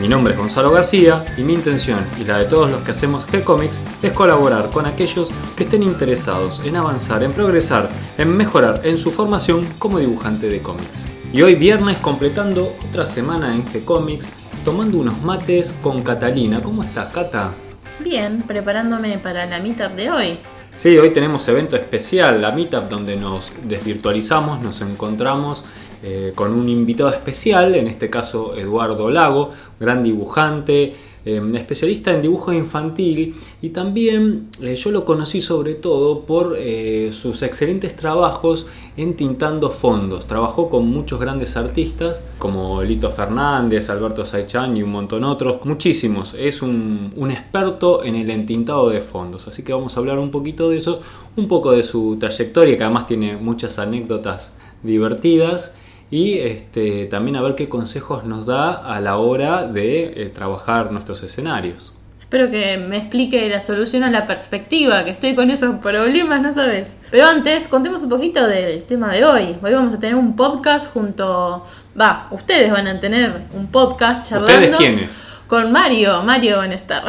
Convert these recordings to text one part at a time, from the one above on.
Mi nombre es Gonzalo García y mi intención y la de todos los que hacemos G-Comics es colaborar con aquellos que estén interesados en avanzar, en progresar, en mejorar en su formación como dibujante de cómics. Y hoy viernes completando otra semana en G-Comics, tomando unos mates con Catalina. ¿Cómo estás, Cata? Bien, preparándome para la meetup de hoy. Sí, hoy tenemos evento especial, la meetup donde nos desvirtualizamos, nos encontramos eh, con un invitado especial, en este caso Eduardo Lago, gran dibujante, eh, especialista en dibujo infantil y también eh, yo lo conocí sobre todo por sus excelentes trabajos en tintando fondos. Trabajó con muchos grandes artistas como Lito Fernández, Alberto Saichan y un montón otros, muchísimos. Es un experto en el entintado de fondos, así que vamos a hablar un poquito de eso, un poco de su trayectoria que además tiene muchas anécdotas divertidas y este, también a ver qué consejos nos da a la hora de eh, trabajar nuestros escenarios. Espero que me explique la solución a la perspectiva, que estoy con esos problemas, ¿no sabes? Pero antes, contemos un poquito del tema de hoy. Hoy vamos a tener un podcast junto... Va, ustedes van a tener un podcast charlando... ¿Ustedes quiénes? Con Mario, Mario van a estar.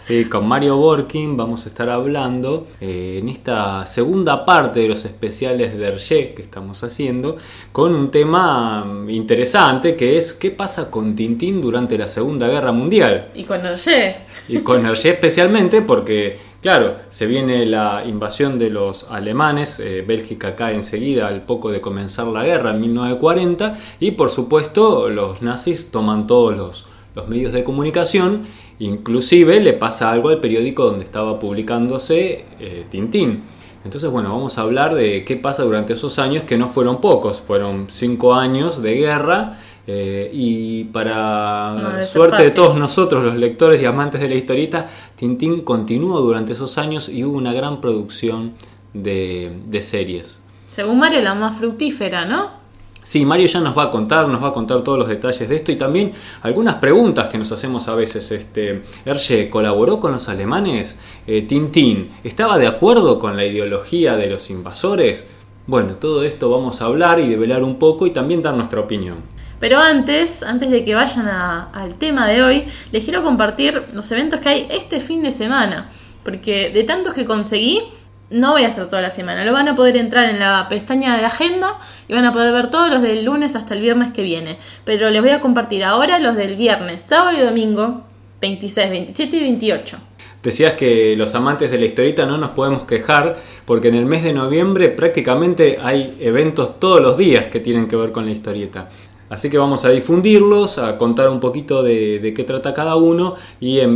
Sí, con Mario Borkin vamos a estar hablando eh, en esta segunda parte de los especiales de Hergé que estamos haciendo con un tema interesante que es qué pasa con Tintín durante la Segunda Guerra Mundial. Y con Hergé. Y con Hergé especialmente porque, claro, se viene la invasión de los alemanes, eh, Bélgica cae enseguida al poco de comenzar la guerra en 1940 y por supuesto los nazis toman todos los, los medios de comunicación Inclusive le pasa algo al periódico donde estaba publicándose eh, Tintín. Entonces, bueno, vamos a hablar de qué pasa durante esos años, que no fueron pocos, fueron cinco años de guerra. Eh, y para suerte de todos nosotros, los lectores y amantes de la historieta, Tintín continuó durante esos años y hubo una gran producción de, de series. Según Mario, la más fructífera, ¿no? Sí, Mario ya nos va a contar, nos va a contar todos los detalles de esto y también algunas preguntas que nos hacemos a veces. Este, Hergé, ¿colaboró con los alemanes? Eh, Tintín, ¿estaba de acuerdo con la ideología de los invasores? Bueno, todo esto vamos a hablar y develar un poco y también dar nuestra opinión. Pero antes, antes de que vayan al tema de hoy, les quiero compartir los eventos que hay este fin de semana. Porque de tantos que conseguí, no voy a hacer toda la semana, lo van a poder entrar en la pestaña de agenda y van a poder ver todos los del lunes hasta el viernes que viene. Pero les voy a compartir ahora los del viernes, sábado y domingo, 26, 27 y 28. Decías que los amantes de la historieta no nos podemos quejar porque en el mes de noviembre prácticamente hay eventos todos los días que tienen que ver con la historieta. Así que vamos a difundirlos, a contar un poquito de, qué trata cada uno y a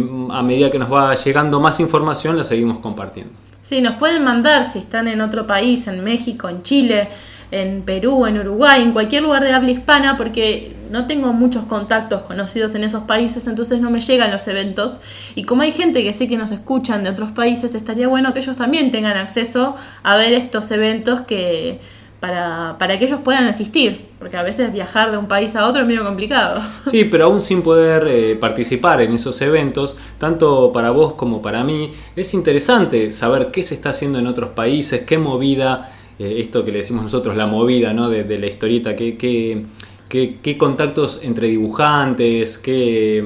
medida que nos va llegando más información la seguimos compartiendo. Sí, nos pueden mandar si están en otro país, en México, en Chile, en Perú, en Uruguay, en cualquier lugar de habla hispana, porque no tengo muchos contactos conocidos en esos países, entonces no me llegan los eventos. Y como hay gente que sé que nos escuchan de otros países, estaría bueno que ellos también tengan acceso a ver estos eventos que para, para que ellos puedan asistir, porque a veces viajar de un país a otro es medio complicado. Sí, pero aún sin poder eh, participar en esos eventos, tanto para vos como para mí, es interesante saber qué se está haciendo en otros países, qué movida, eh, esto que le decimos nosotros, la movida ¿no? de, la historieta, qué, qué, qué, contactos entre dibujantes, qué,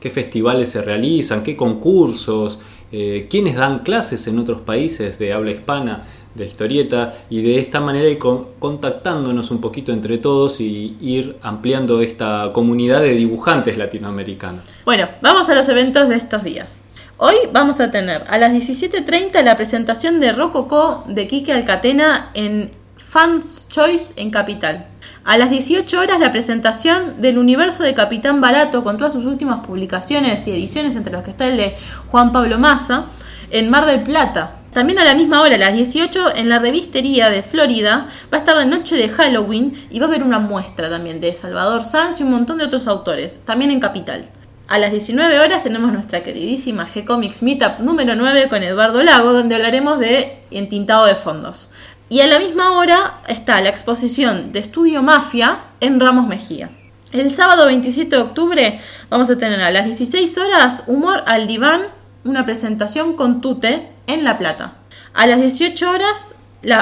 qué, festivales se realizan, qué concursos, eh, quiénes dan clases en otros países de habla hispana de historieta y de esta manera ir contactándonos un poquito entre todos y ir ampliando esta comunidad de dibujantes latinoamericanos. Bueno, vamos a los eventos de estos días. Hoy vamos a tener a las 17.30 la presentación de Rococo de Quique Alcatena en Fans Choice en Capital. A las 18 horas la presentación del universo de Capitán Barato con todas sus últimas publicaciones y ediciones entre los que está el de Juan Pablo Massa en Mar del Plata. También a la misma hora, a las 18, en la revistería de Florida, va a estar la noche de Halloween y va a haber una muestra también de Salvador Sanz y un montón de otros autores, también en Capital. A las 19 horas tenemos nuestra queridísima G-Comics Meetup número 9 con Eduardo Lago, donde hablaremos de entintado de fondos. Y a la misma hora está la exposición de Estudio Mafia en Ramos Mejía. El sábado 27 de octubre vamos a tener a las 16 horas Humor al Diván, una presentación con Tute en La Plata. A las 18 horas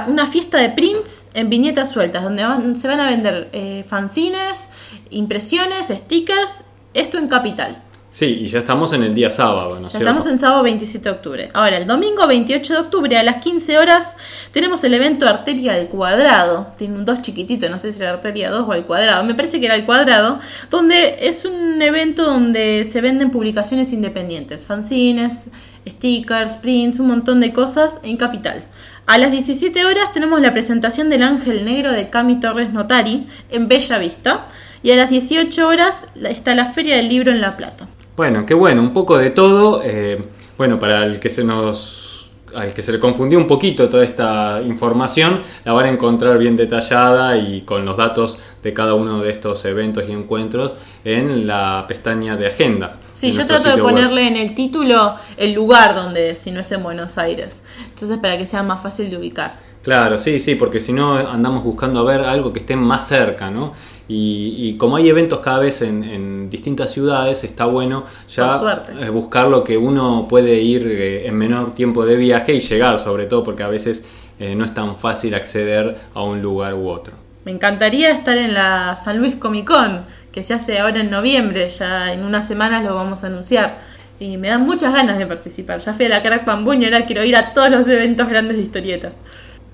una fiesta de prints en viñetas sueltas, donde se van a vender eh, fanzines, impresiones, stickers esto en Capital. Sí, y ya estamos en el día sábado, ¿no Ya estamos en sábado 27 de octubre. Ahora, el domingo 28 de octubre a las 15 horas tenemos el evento Arteria al Cuadrado. Tiene un 2 chiquitito, no sé si era Arteria 2 o al Cuadrado. Me parece que era al Cuadrado, donde es un evento donde se venden publicaciones independientes, fanzines, stickers, prints, un montón de cosas en Capital. A las 17 horas tenemos la presentación del Ángel Negro de Cami Torres Notari en Bella Vista y a las 18 horas está la Feria del Libro en La Plata. Bueno, qué bueno, un poco de todo. Eh, bueno, para el que se nos al que se le confundió un poquito toda esta información, la van a encontrar bien detallada y con los datos de cada uno de estos eventos y encuentros en la pestaña de agenda. Sí, yo trato de ponerle en el título el lugar donde, si no es en Buenos Aires. Entonces, para que sea más fácil de ubicar. Claro, sí, sí, porque si no andamos buscando a ver algo que esté más cerca, ¿no? Y, como hay eventos cada vez en, distintas ciudades, está bueno ya eh, buscar lo que uno puede ir eh, en menor tiempo de viaje y llegar, sobre todo porque a veces eh, no es tan fácil acceder a un lugar u otro. Me encantaría estar en la San Luis Comic Con, que se hace ahora en noviembre, ya en unas semanas lo vamos a anunciar. Y me dan muchas ganas de participar. Ya fui a la Crack Bamboo y ahora quiero ir a todos los eventos grandes de historieta.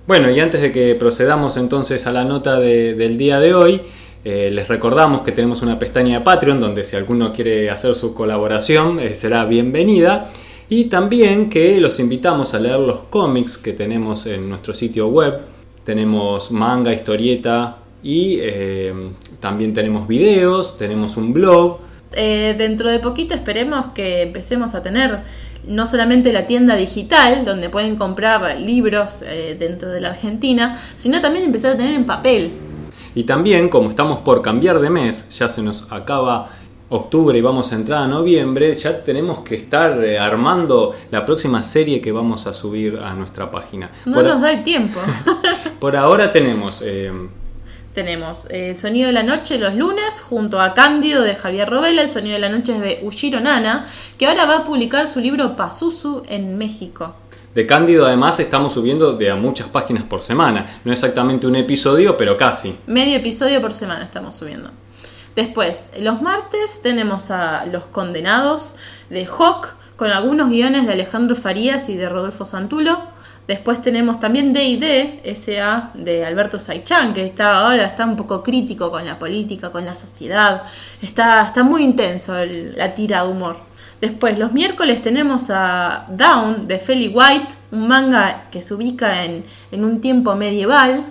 Bueno, y antes de que procedamos entonces a la nota del día de hoy, eh, les recordamos que tenemos una pestaña de Patreon donde si alguno quiere hacer su colaboración eh, será bienvenida. Y también que los invitamos a leer los cómics que tenemos en nuestro sitio web. Tenemos manga, historieta y eh, también tenemos videos, tenemos un blog. dentro de poquito esperemos que empecemos a tener no solamente la tienda digital, donde pueden comprar libros dentro de la Argentina, sino también empezar a tener en papel. Y también, como estamos por cambiar de mes, ya se nos acaba octubre y vamos a entrar a noviembre, ya tenemos que estar eh, armando la próxima serie que vamos a subir a nuestra página. No nos da el tiempo. por ahora tenemos... Eh, tenemos El eh, Sonido de la Noche los lunes junto a Cándido de Javier Robela. El Sonido de la Noche es de Ushiro Nana, que ahora va a publicar su libro Pazuzu en México. De Cándido además estamos subiendo de a muchas páginas por semana. No exactamente un episodio, pero casi. Medio episodio por semana estamos subiendo. Después, los martes tenemos a Los Condenados de Hawk con algunos guiones de Alejandro Farías y de Rodolfo Santulo. Después tenemos también D&D, S.A. de Alberto Saichan, que está ahora está un poco crítico con la política, con la sociedad. Está, está muy intenso la tira de humor. Después, los miércoles tenemos a Down de Feli White, un manga que se ubica en, un tiempo medieval.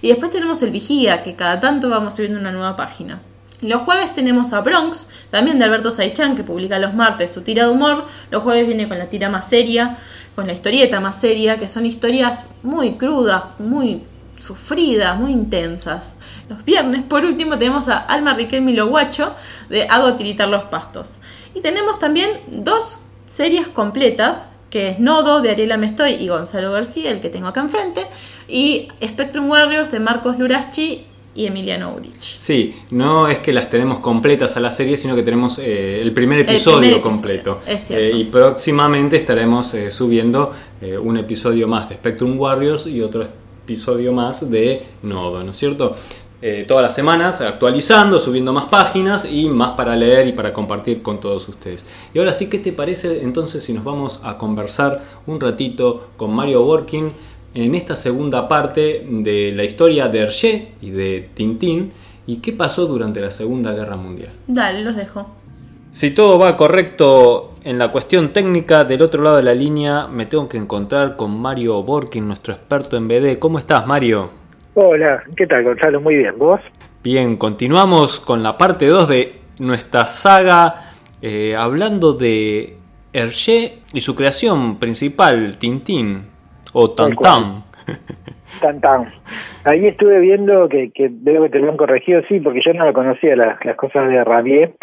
Y después tenemos el Vigía, que cada tanto vamos subiendo una nueva página. Los jueves tenemos a Bronx, también de Alberto Saichan, que publica los martes su tira de humor. Los jueves viene con la tira más seria, con la historieta más seria, que son historias muy crudas, muy sufridas, muy intensas. Los viernes, por último, tenemos a Alma Riquelme Guacho de Hago tiritar los pastos. Y tenemos también dos series completas, que es Nodo de Ariela Mestoy y Gonzalo García, el que tengo acá enfrente, y Spectrum Warriors de Marcos Lurachi y Emiliano Urich. Sí, no es que las tenemos completas a la serie, sino que tenemos eh, el, primer episodio completo. Eh, y próximamente estaremos eh, subiendo un episodio más de Spectrum Warriors y otro episodio más de Nodo, ¿no es cierto? Eh, todas las semanas actualizando, subiendo más páginas y más para leer y para compartir con todos ustedes. Y ahora sí, ¿qué te parece entonces si nos vamos a conversar un ratito con Mario Working en esta segunda parte de la historia de Hergé y de Tintín y qué pasó durante la Segunda Guerra Mundial? Dale, los dejo. Si todo va correcto en la cuestión técnica, del otro lado de la línea me tengo que encontrar con Mario Borkin, nuestro experto en BD. ¿Cómo estás, Mario? Hola, ¿qué tal Gonzalo? Muy bien, ¿vos? Bien, continuamos con la parte 2 de nuestra saga eh, hablando de Hergé y su creación principal, Tintín o Tantan. Tantan. Ahí estuve viendo que, que veo que te lo han corregido, sí, porque yo no lo conocía las, las cosas de Rabier,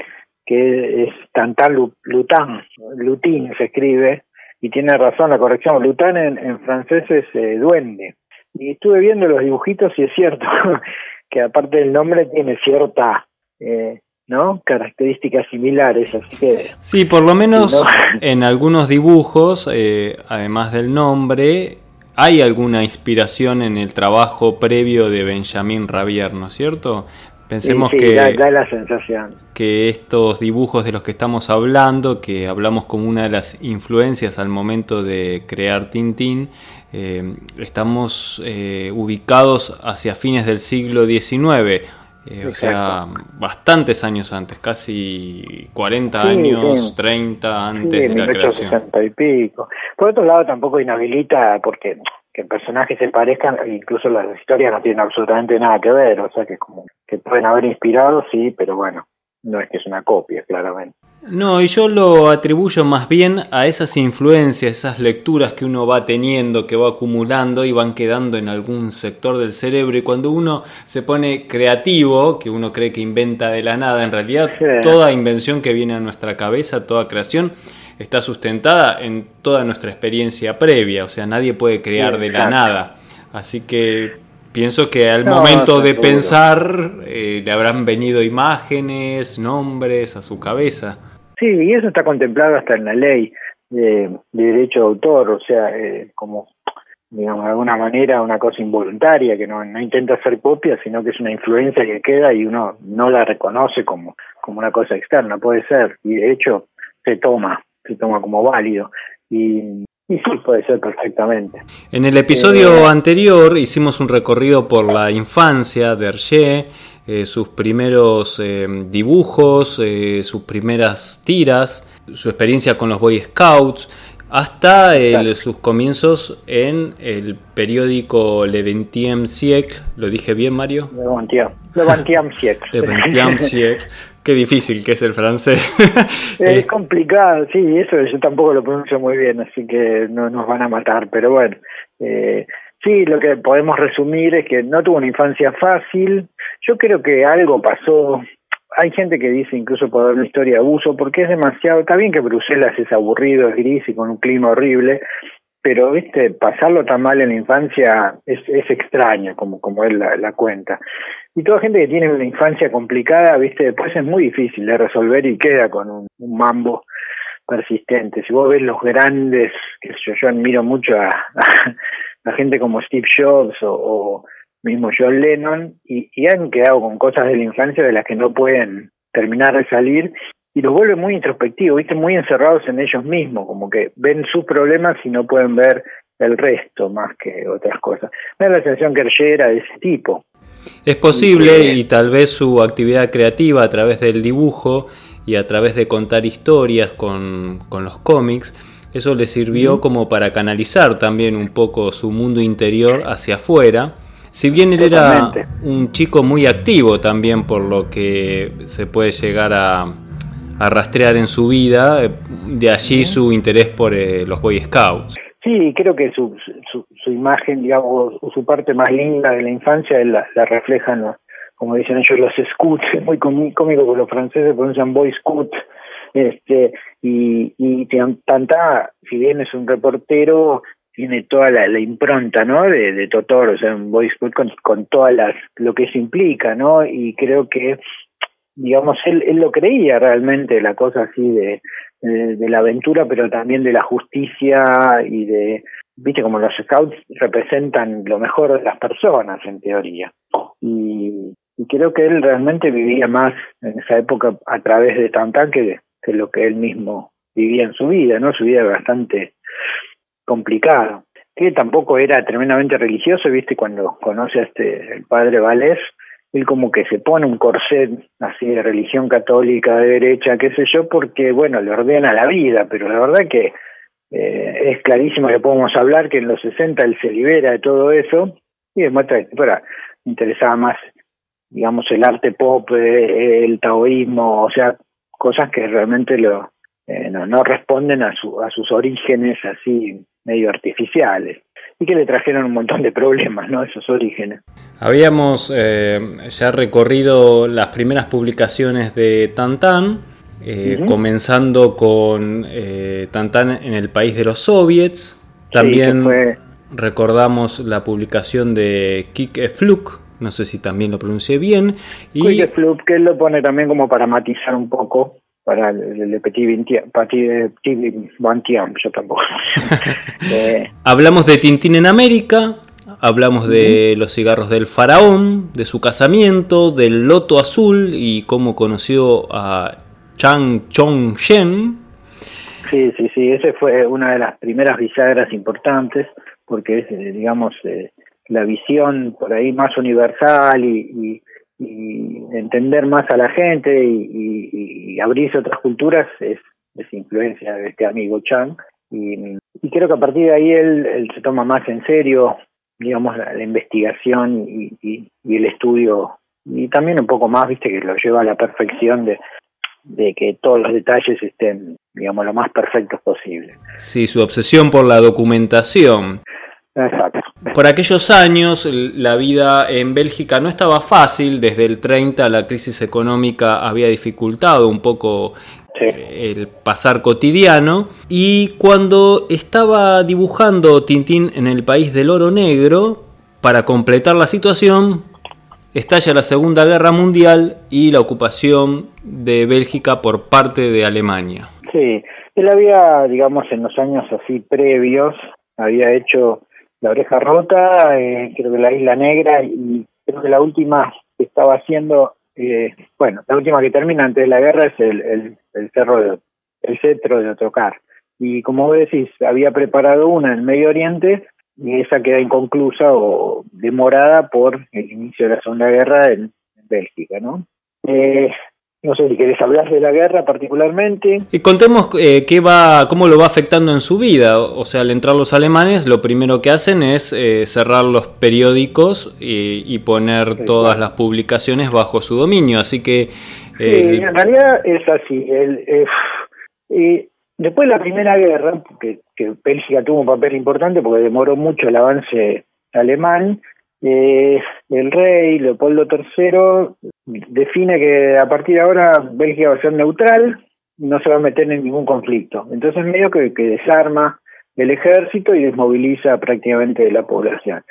que es Tantan Lutin, Lutin se escribe, y tiene razón la corrección, Lutin en, francés es eh, duende. Y estuve viendo los dibujitos y es cierto que aparte del nombre tiene cierta eh, ¿no? características similares. Así que, sí, por lo menos en algunos dibujos, eh, además del nombre, hay alguna inspiración en el trabajo previo de Benjamin Rabier, ¿no es cierto? Pensemos que, la sensación. que estos dibujos de los que estamos hablando, que hablamos como una de las influencias al momento de crear Tintín, eh, estamos eh, ubicados hacia fines del siglo XIX, eh, o sea, bastantes años antes, casi 40 años, 30 antes de la creación. y pico. Por otro lado, tampoco inhabilita porque que personajes se parezcan, incluso las historias no tienen absolutamente nada que ver, o sea que como que pueden haber inspirado, sí, pero bueno, no es que es una copia, claramente. No, y yo lo atribuyo más bien a esas influencias, esas lecturas que uno va teniendo, que va acumulando y van quedando en algún sector del cerebro. Y cuando uno se pone creativo, que uno cree que inventa de la nada, en realidad toda invención que viene a nuestra cabeza, toda creación, está sustentada en toda nuestra experiencia previa, o sea, nadie puede crear de la nada. Así que pienso que al momento de pensar eh, le habrán venido imágenes, nombres a su cabeza. Sí, y eso está contemplado hasta en la ley de, derecho de autor, o sea, eh, como digamos, de alguna manera una cosa involuntaria, que no, no intenta hacer copia, sino que es una influencia que queda y uno no la reconoce como, como una cosa externa, puede ser, y de hecho se toma se toma como válido. Y, sí, puede ser perfectamente. En el episodio eh, anterior hicimos un recorrido por la infancia de Hergé, eh, sus primeros eh, dibujos, sus primeras tiras, su experiencia con los Boy Scouts, hasta sus comienzos en el periódico Le Vingtième Siècle. ¿Lo dije bien, Mario? Le Vingtième Siècle. Le Siècle. Qué difícil que es el francés. es complicado, sí, eso yo tampoco lo pronuncio muy bien, así que no nos van a matar, pero bueno. Eh, sí, lo que podemos resumir es que no tuvo una infancia fácil. Yo creo que algo pasó. Hay gente que dice incluso por una historia de abuso, porque es demasiado. Está bien que Bruselas es aburrido, es gris y con un clima horrible, pero viste pasarlo tan mal en la infancia es, es extraño como como él la, la, cuenta y toda gente que tiene una infancia complicada viste después es muy difícil de resolver y queda con un, mambo persistente si vos ves los grandes que yo yo admiro mucho a, gente como Steve Jobs o, mismo John Lennon y, y han quedado con cosas de la infancia de las que no pueden terminar de salir y los vuelve muy introspectivos, ¿viste? muy encerrados en ellos mismos, como que ven sus problemas y no pueden ver el resto más que otras cosas. Me da la sensación que era de ese tipo. Es posible y, tal vez su actividad creativa a través del dibujo y a través de contar historias con, con los cómics, eso le sirvió como para canalizar también un poco su mundo interior hacia afuera. Si bien él era un chico muy activo también por lo que se puede llegar a, a rastrear en su vida, eh, de allí su interés por eh, los Boy Scouts. Sí, creo que su, su, su, imagen, digamos, su parte más linda de la infancia la, la reflejan, como dicen ellos, los scouts, muy cómico que los franceses pronuncian Boy Scout, este, y, y Tanta, si bien es un reportero, tiene toda la, impronta, ¿no? De, de Totor, o sea, un Boy Scout con, con todas las, lo que eso implica, ¿no? Y creo que digamos, él, él lo creía realmente, la cosa así de, de, la aventura, pero también de la justicia y de, viste, como los scouts representan lo mejor de las personas, en teoría. Y, creo que él realmente vivía más en esa época a través de Tantan que, que lo que él mismo vivía en su vida, ¿no? Su vida era bastante complicada. Que tampoco era tremendamente religioso, viste, cuando conoce a este, el padre Valés, él como que se pone un corset así de religión católica de derecha, qué sé yo, porque bueno, le ordena la vida, pero la verdad que eh, es clarísimo que podemos hablar que en los 60 él se libera de todo eso y demuestra que fuera interesaba más, digamos, el arte pop, eh, el taoísmo, o sea, cosas que realmente lo eh, no, no responden a, su, a sus orígenes así medio artificiales y que le trajeron un montón de problemas, ¿no? Esos orígenes. Habíamos eh, ya recorrido las primeras publicaciones de Tantan eh, comenzando con eh, Tantan en el país de los soviets. También recordamos la publicación de Kik Fluk, no sé si también lo pronuncié bien. Y... Kik Fluk, que él lo pone también como para matizar un poco para el, de Petit yo tampoco. Eh, hablamos de Tintín en América, hablamos de los cigarros del faraón, de su casamiento, del loto azul y cómo conoció a Chang Chong Shen. Sí, sí, sí, ese fue una de las primeras bisagras importantes porque es, eh, digamos, eh, la visión por ahí más universal y, entender más a la gente y, abrirse a otras culturas es, es, influencia de este amigo Chang. Y, creo que a partir de ahí él, se toma más en serio, digamos, la, investigación y, el estudio y también un poco más, viste, que lo lleva a la perfección de, de que todos los detalles estén, digamos, lo más perfectos posible. Sí, su obsesión por la documentación. Exacto. Por aquellos años la vida en Bélgica no estaba fácil, desde el 30 la crisis económica había dificultado un poco el pasar cotidiano y cuando estaba dibujando Tintín en el país del oro negro, para completar la situación, estalla la Segunda Guerra Mundial y la ocupación de Bélgica por parte de Alemania. Sí, él había, digamos, en los años así previos, había hecho La Oreja Rota, eh, creo que La Isla Negra y creo que la última que estaba haciendo, eh, bueno, la última que termina antes de la guerra es el, el, el cerro de, el cetro de Otocar. Y como vos decís, había preparado una en Medio Oriente y esa queda inconclusa o demorada por el inicio de la Segunda Guerra en, Bélgica, ¿no? Eh, no sé si querés hablar de la guerra particularmente. Y contemos eh, qué va, cómo lo va afectando en su vida. O sea, al entrar los alemanes, lo primero que hacen es eh, cerrar los periódicos y, poner todas las publicaciones bajo su dominio. Así que. Eh, en realidad es así. El, eh, Después de la Primera Guerra, que, que Bélgica tuvo un papel importante porque demoró mucho el avance alemán, eh, el rey Leopoldo III define que a partir de ahora Bélgica va a ser neutral, no se va a meter en ningún conflicto. Entonces medio que, que desarma el ejército y desmoviliza prácticamente la población.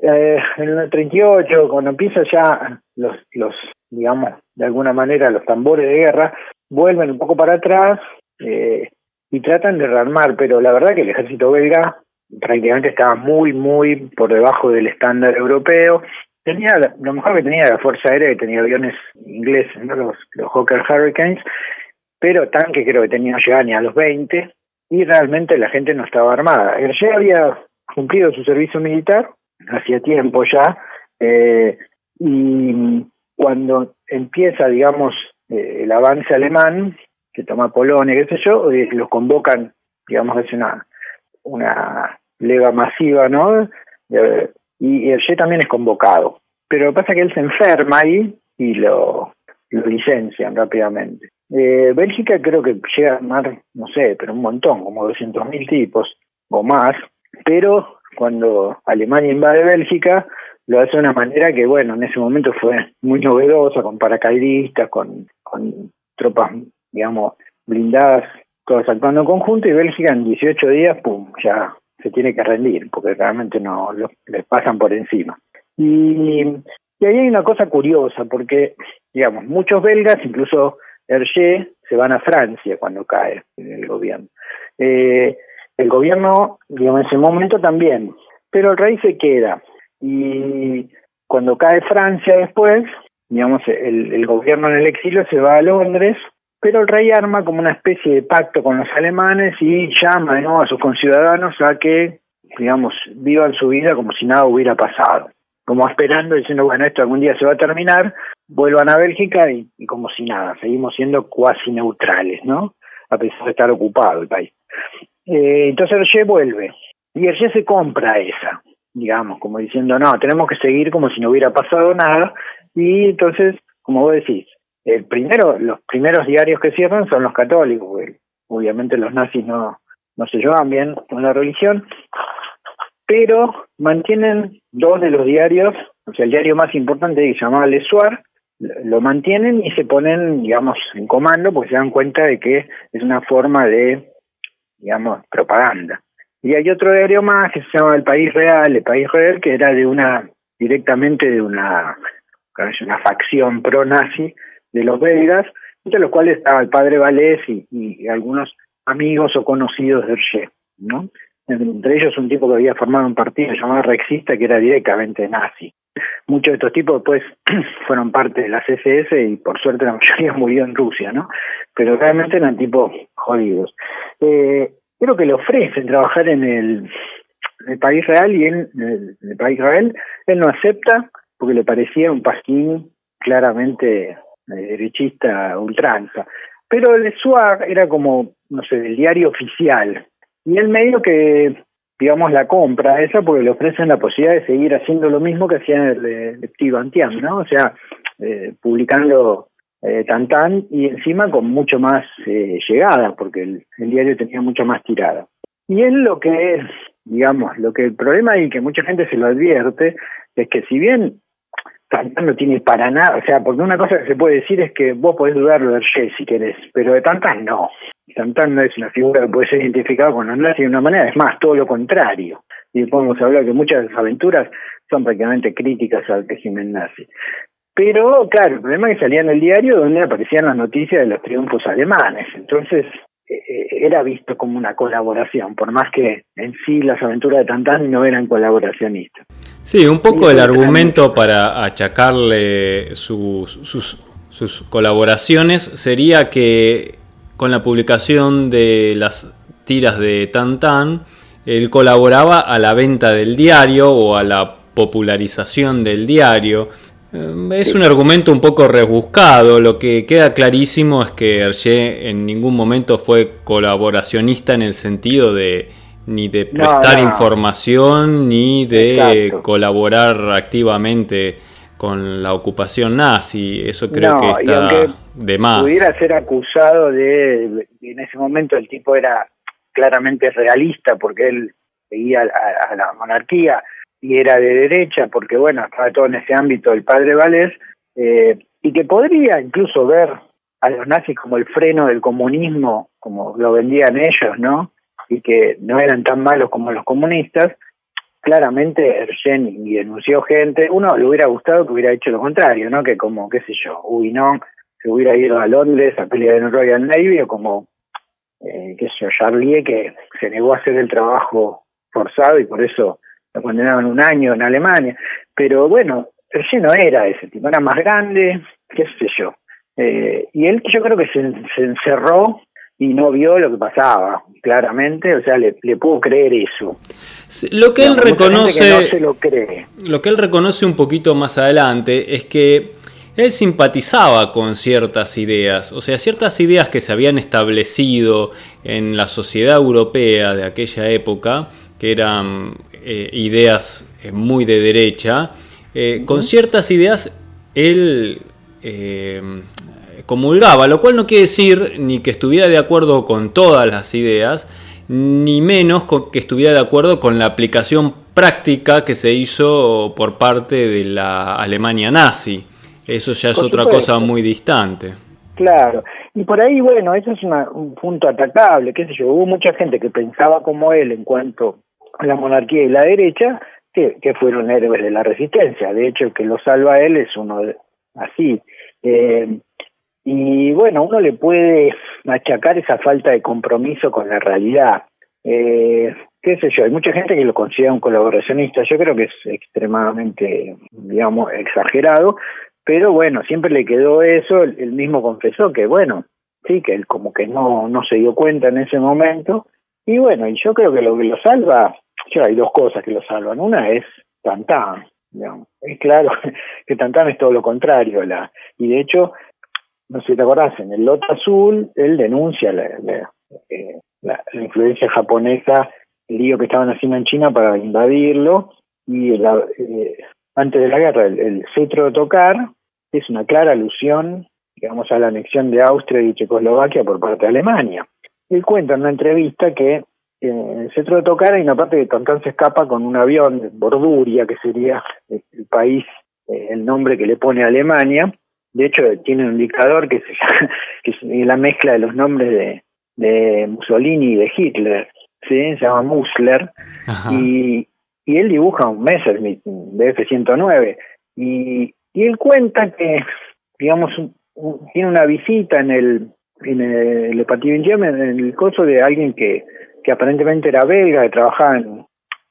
Eh, en el 38, cuando empieza ya los, los, digamos, de alguna manera los tambores de guerra, vuelven un poco para atrás, eh, y tratan de rearmar, pero la verdad que el ejército belga prácticamente estaba muy, muy por debajo del estándar europeo. Tenía lo mejor que tenía la Fuerza Aérea, que tenía aviones ingleses, ¿no? los, los Hawker Hurricanes, pero tanques creo que tenía no ni a los 20 y realmente la gente no estaba armada. ya había cumplido su servicio militar hacía tiempo ya eh, y cuando empieza, digamos, eh, el avance alemán, que toma Polonia, qué sé yo, y los convocan, digamos, es una, una leva masiva, ¿no? Eh, y, Che también es convocado. Pero lo que pasa es que él se enferma ahí y lo, lo licencian rápidamente. Eh, Bélgica creo que llega a armar, no sé, pero un montón, como 200.000 tipos o más, pero cuando Alemania invade Bélgica, lo hace de una manera que, bueno, en ese momento fue muy novedosa, con paracaidistas, con, tropas digamos, blindadas, todas actuando en conjunto, y Bélgica en 18 días, pum, ya se tiene que rendir, porque realmente no les pasan por encima. Y, y ahí hay una cosa curiosa, porque, digamos, muchos belgas, incluso Hergé, se van a Francia cuando cae el gobierno. Eh, el gobierno, digamos, en ese momento también, pero el rey se queda. Y cuando cae Francia después, digamos, el, el gobierno en el exilio se va a Londres pero el rey arma como una especie de pacto con los alemanes y llama ¿no? a sus conciudadanos a que, digamos, vivan su vida como si nada hubiera pasado, como esperando, diciendo, bueno, esto algún día se va a terminar, vuelvan a Bélgica y, como si nada, seguimos siendo cuasi neutrales, ¿no? A pesar de estar ocupado el país. Eh, entonces Hergé vuelve. Y Hergé se compra esa, digamos, como diciendo, no, tenemos que seguir como si no hubiera pasado nada y entonces, como vos decís, el primero, los primeros diarios que cierran son los católicos, obviamente los nazis no, no se llevan bien con la religión, pero mantienen dos de los diarios, o sea, el diario más importante que se llamaba Le Soir lo mantienen y se ponen, digamos, en comando porque se dan cuenta de que es una forma de, digamos, propaganda. Y hay otro diario más que se llama El País Real, El País Real, que era de una, directamente de una, una facción pro-nazi de los belgas, entre los cuales estaba el padre Valés y, algunos amigos o conocidos de Hergé, ¿no? Entre ellos un tipo que había formado un partido llamado Rexista que era directamente nazi. Muchos de estos tipos después fueron parte de la CSS y por suerte la mayoría murió en Rusia, ¿no? Pero realmente eran tipos jodidos. Eh, creo que le ofrecen trabajar en el, país real y en el, país real él no acepta porque le parecía un pasquín claramente eh, derechista ultranza. Pero el SUAG era como, no sé, el diario oficial. Y el medio que, digamos, la compra esa porque le ofrecen la posibilidad de seguir haciendo lo mismo que hacía el lectivo Antiam, ¿no? O sea, eh, publicando eh, tan y encima con mucho más eh, llegada, porque el, diario tenía mucho más tirada. Y él lo que es, digamos, lo que el problema y que mucha gente se lo advierte es que si bien Tantan no tiene para nada, o sea, porque una cosa que se puede decir es que vos podés dudar de Hergé si querés, pero de Tantan no. Tantan no es una figura que puede ser identificada con los nazis de una manera, es más, todo lo contrario. Y podemos hablar que muchas de sus aventuras son prácticamente críticas al régimen nazi. Pero, claro, el problema es que salía en el diario donde aparecían las noticias de los triunfos alemanes. Entonces, era visto como una colaboración, por más que en sí las aventuras de Tantán no eran colaboracionistas. Sí, un poco el argumento para achacarle sus, sus, sus colaboraciones sería que con la publicación de las tiras de Tantán, él colaboraba a la venta del diario o a la popularización del diario. Eh, es un argumento un poco rebuscado, lo que queda clarísimo es que Hergé en ningún momento fue colaboracionista en el sentido de ni de prestar información ni de colaborar activamente con la ocupación nazi, eso creo que está de más. Pudiera ser acusado de, en ese momento el tipo era claramente realista porque él seguía a la monarquía, y era de derecha, porque bueno, estaba todo en ese ámbito el padre Valdés, eh, y que podría incluso ver a los nazis como el freno del comunismo, como lo vendían ellos, ¿no? Y que no eran tan malos como los comunistas, claramente Ergen denunció gente, uno le hubiera gustado que hubiera hecho lo contrario, ¿no? Que como, qué sé yo, no se hubiera ido a Londres a pelear en Royal Navy o como, eh, qué sé yo, Charlie que se negó a hacer el trabajo forzado y por eso lo condenaban un año en Alemania, pero bueno, Hergé no era ese tipo, era más grande, qué sé yo. Eh, y él yo creo que se, encerró y no vio lo que pasaba, claramente, o sea, le, pudo creer eso. Lo que él reconoce, lo, lo que él reconoce un poquito más adelante es que él simpatizaba con ciertas ideas, o sea, ciertas ideas que se habían establecido en la sociedad europea de aquella época, que eran eh, ideas eh, muy de derecha, eh, con ciertas ideas él comulgaba, lo cual no quiere decir ni que estuviera de acuerdo con todas las ideas, ni menos que estuviera de acuerdo con la aplicación práctica que se hizo por parte de la Alemania nazi. Eso ya es otra cosa muy distante. Claro, y por ahí, bueno, eso es un punto atacable, qué sé yo, hubo mucha gente que pensaba como él en cuanto la monarquía y la derecha, que, que fueron héroes de la resistencia. De hecho, el que lo salva a él es uno así. Eh, y bueno, uno le puede machacar esa falta de compromiso con la realidad. Eh, qué sé yo, hay mucha gente que lo considera un colaboracionista, yo creo que es extremadamente, digamos, exagerado, pero bueno, siempre le quedó eso, él mismo confesó que bueno, sí, que él como que no, no se dio cuenta en ese momento, y bueno, y yo creo que lo que lo salva hay dos cosas que lo salvan. Una es Tantán. Es claro que Tantán es todo lo contrario. La, y de hecho, no sé si te acordás, en el Loto Azul, él denuncia la, la, eh, influencia japonesa, el lío que estaban haciendo en China para invadirlo. Y eh, antes de la guerra, el, cetro de tocar es una clara alusión, digamos, a la anexión de Austria y Checoslovaquia por parte de Alemania. Él cuenta en una entrevista que en el centro de Tocar hay una parte que Tantán se escapa con un avión, Borduria, que sería el país, eh, el nombre que le pone Alemania, de hecho tiene un indicador que, se que es la mezcla de los nombres de, de Mussolini y de Hitler, ¿sí? se llama Musler, y, y él dibuja un Messerschmitt de F-109, y, y él cuenta que, digamos, tiene una visita en el en el, en el coso de alguien que, que aparentemente era belga, que trabajaba en,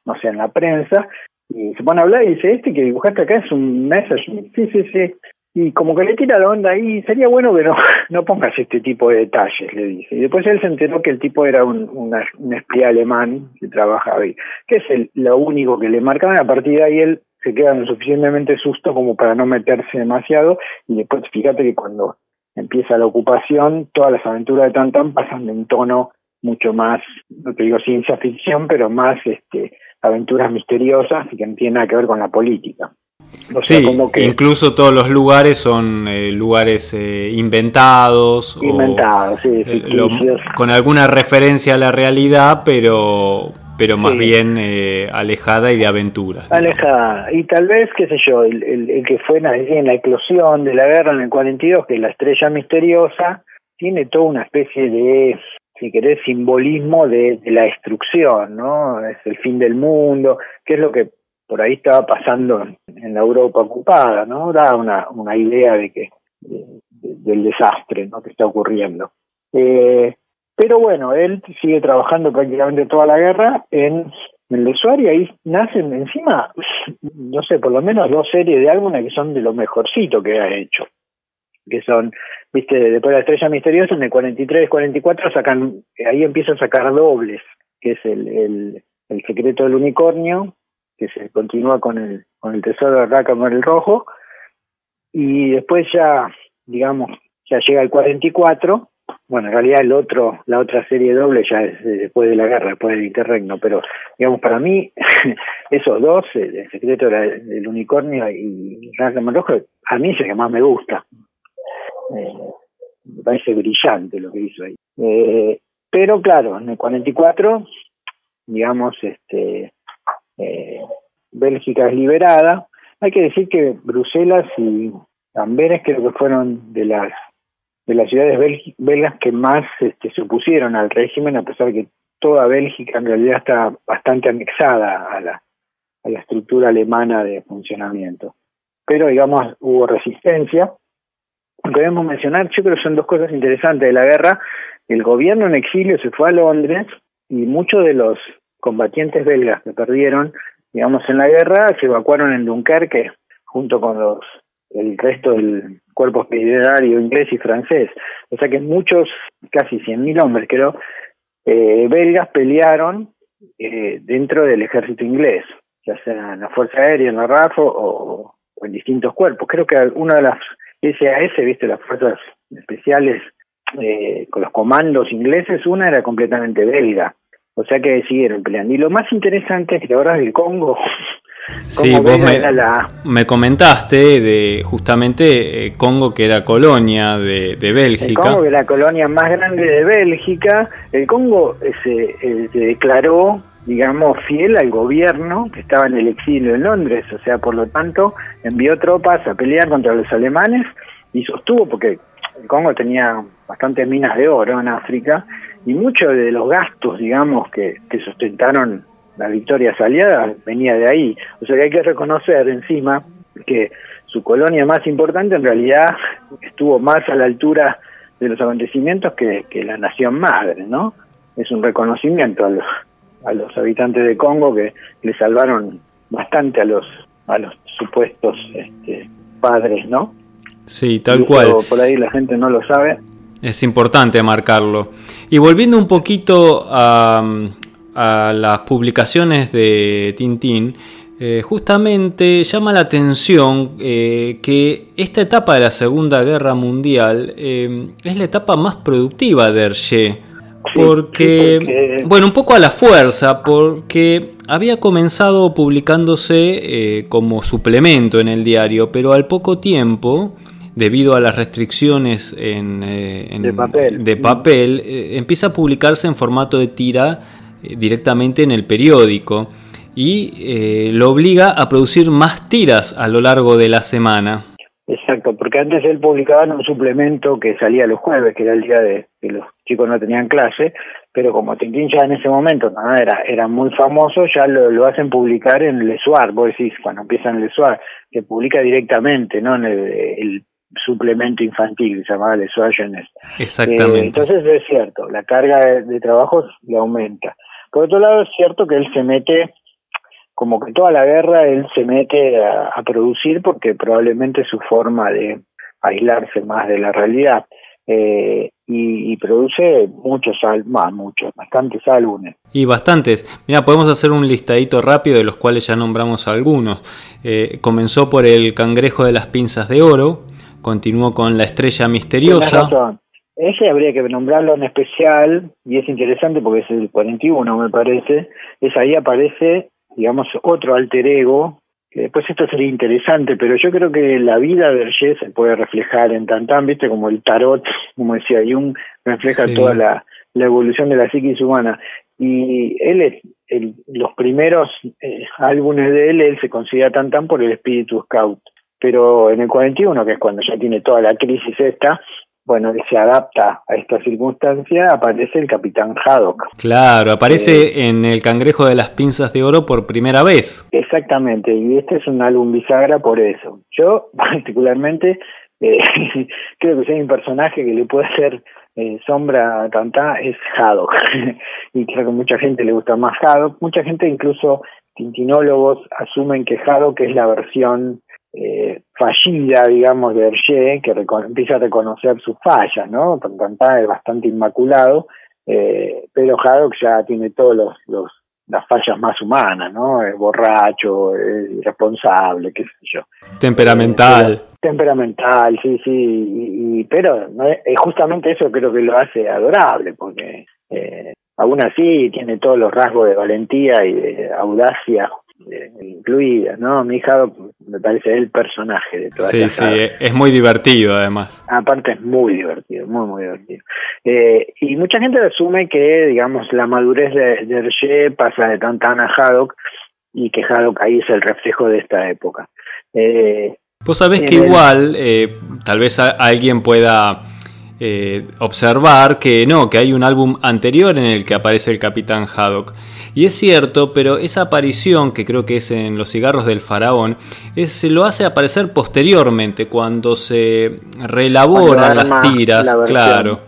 no sé, en la prensa, y se pone a hablar y dice, este que dibujaste acá es un Messerschmitt, sí, sí, sí, y como que le tira la onda ahí, sería bueno que no, no pongas este tipo de detalles, le dice. Y después él se enteró que el tipo era un, un espía alemán que trabajaba ahí, que es el, lo único que le marcaban. A partir de ahí él se queda lo suficientemente susto como para no meterse demasiado. Y después fíjate que cuando empieza la ocupación, todas las aventuras de Tantan pasan en tono mucho más, no te digo ciencia ficción, pero más este aventuras misteriosas y que no tienen nada que ver con la política sí, incluso todos los lugares son eh, lugares eh, inventados. Inventados, sí, eh, con alguna referencia a la realidad, pero pero más bien alejada y de aventuras. Alejada. Y tal vez, qué sé yo, el, el, que fue en la eclosión de la guerra en el 42, que es la estrella misteriosa, tiene toda una especie de, si querés, simbolismo de, de la destrucción, ¿no? Es el fin del mundo, que es lo que por ahí estaba pasando en la Europa ocupada, ¿no? Da una, una idea de que del desastre ¿no? que está ocurriendo. Eh, pero bueno, él sigue trabajando prácticamente toda la guerra en, el usuario y ahí nacen encima, no sé, por lo menos dos series de álbumes que son de lo mejorcito que ha hecho. Que son, viste, después de la estrella misteriosa, en el 43, 44 sacan, ahí empieza a sacar dobles, que es el, el, el secreto del unicornio, que se continúa con el, con el tesoro de Racamar el Rojo, y después ya, digamos, ya llega el 44, bueno, en realidad el otro, la otra serie doble ya es después de la guerra, después del interregno, pero digamos, para mí, esos dos, el, secreto del unicornio y el Rojo, a mí es el que más me gusta. Me parece brillante lo que hizo ahí. Eh, pero claro, en el 44, digamos, este, eh, Bélgica es liberada. Hay que decir que Bruselas y Amberes creo que fueron de las de las ciudades belgas que más este, se opusieron al régimen, a pesar que toda Bélgica en realidad está bastante anexada a la, a la estructura alemana de funcionamiento. Pero, digamos, hubo resistencia. Debemos mencionar, yo creo que son dos cosas interesantes de la guerra. El gobierno en exilio se fue a Londres y muchos de los combatientes belgas que perdieron, digamos, en la guerra, se evacuaron en Dunkerque junto con los el resto del cuerpo expedicionario inglés y francés. O sea que muchos, casi 100.000 hombres creo, eh, belgas pelearon eh, dentro del ejército inglés, ya sea en la Fuerza Aérea, en la RAF o, en distintos cuerpos. Creo que una de las SAS, viste, las fuerzas especiales eh, con los comandos ingleses, una era completamente belga. O sea que siguieron peleando. Y lo más interesante es que ahora del Congo. Sí, vos me, comentaste de justamente eh, Congo que era colonia de, Bélgica. El Congo que era la colonia más grande de Bélgica. El Congo se, eh, se declaró, digamos, fiel al gobierno que estaba en el exilio en Londres. O sea, por lo tanto, envió tropas a pelear contra los alemanes y sostuvo, porque el Congo tenía bastantes minas de oro en África, y muchos de los gastos, digamos, que, que sustentaron las victorias aliadas venía de ahí. O sea que hay que reconocer encima que su colonia más importante en realidad estuvo más a la altura de los acontecimientos que, que la nación madre, ¿no? Es un reconocimiento a los, a los habitantes de Congo que le salvaron bastante a los a los supuestos este, padres, ¿no? Sí, tal cual. Por ahí la gente no lo sabe. Es importante marcarlo. Y volviendo un poquito a, las publicaciones de Tintín, eh, justamente llama la atención eh, que esta etapa de la Segunda Guerra Mundial eh, es la etapa más productiva de Hergé. Porque, bueno, un poco a la fuerza, porque había comenzado publicándose como suplemento en el diario, pero al poco tiempo debido a las restricciones en, eh, de papel, eh, empieza a publicarse en formato de tira eh, directamente en el periódico y lo obliga a producir más tiras a lo largo de la semana. Porque antes él publicaba en un suplemento que salía los jueves, que era el día de que los chicos no tenían clase, pero como Tintín ya en ese momento no era era muy famoso, ya lo, lo hacen publicar en Le Soir, vos decís, cuando empieza en Le Soir, que publica directamente, ¿no? En el, suplemento infantil, se llamaba Le Soir Jeunesse. Exactamente. Eh, entonces es cierto, la carga de, de trabajo le aumenta. Por otro lado, es cierto que él se mete como que toda la guerra él se mete a, producir porque probablemente su forma de aislarse más de la realidad eh, y, produce muchos álbumes, muchos, bastantes álbumes. Y bastantes. Mira, podemos hacer un listadito rápido de los cuales ya nombramos algunos. Eh, comenzó por el Cangrejo de las Pinzas de Oro, continuó con La Estrella Misteriosa. Ese habría que nombrarlo en especial, y es interesante porque es el 41, me parece. Es ahí aparece digamos, otro alter ego, después esto sería interesante, pero yo creo que la vida de Hergé se puede reflejar en Tantán, viste, como el tarot, como decía Jung, refleja toda la, la evolución de la psiquis humana. Y él es, el, los primeros eh, álbumes de él, él se considera Tantán por el espíritu scout. Pero en el 41, que es cuando ya tiene toda la crisis esta, bueno, se adapta a esta circunstancia, aparece el capitán Haddock. Claro, aparece eh, en El Cangrejo de las Pinzas de Oro por primera vez. Exactamente, y este es un álbum bisagra por eso. Yo, particularmente, eh, creo que si hay un personaje que le puede hacer eh, sombra a Tantá es Haddock. y creo que mucha gente le gusta más Haddock. Mucha gente, incluso tintinólogos, asumen que Haddock es la versión eh, fallida, digamos, de Hergé, que empieza a reconocer sus fallas, ¿no? Tantán es bastante inmaculado, eh, pero Haddock ya tiene todos los, las fallas más humanas, ¿no? Es borracho, es irresponsable, qué sé yo. Temperamental. Eh, temperamental, sí, sí, y, pero no justamente eso creo que lo hace adorable, porque eh, aún así tiene todos los rasgos de valentía y de audacia eh, incluida, ¿no? Mi hija me parece el personaje de toda Sí, sí, es muy divertido además. Aparte es muy divertido, muy, muy divertido. Eh, y mucha gente asume que, digamos, la madurez de, de Hergé pasa de Tantan a Haddock y que Haddock ahí es el reflejo de esta época. Eh, Vos sabés que igual, eh, tal vez alguien pueda eh, observar que no, que hay un álbum anterior en el que aparece el Capitán Haddock. Y es cierto, pero esa aparición, que creo que es en Los cigarros del faraón, es, lo hace aparecer posteriormente, cuando se relabora las tiras, claro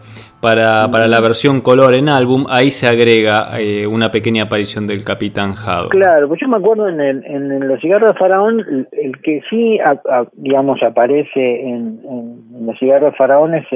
para, para la versión color en álbum, ahí se agrega eh, una pequeña aparición del Capitán Haddock. Claro, pues yo me acuerdo en, el, en, Los Cigarros de Faraón, el, que sí, digamos, aparece en, en, Los Cigarros de Faraón es,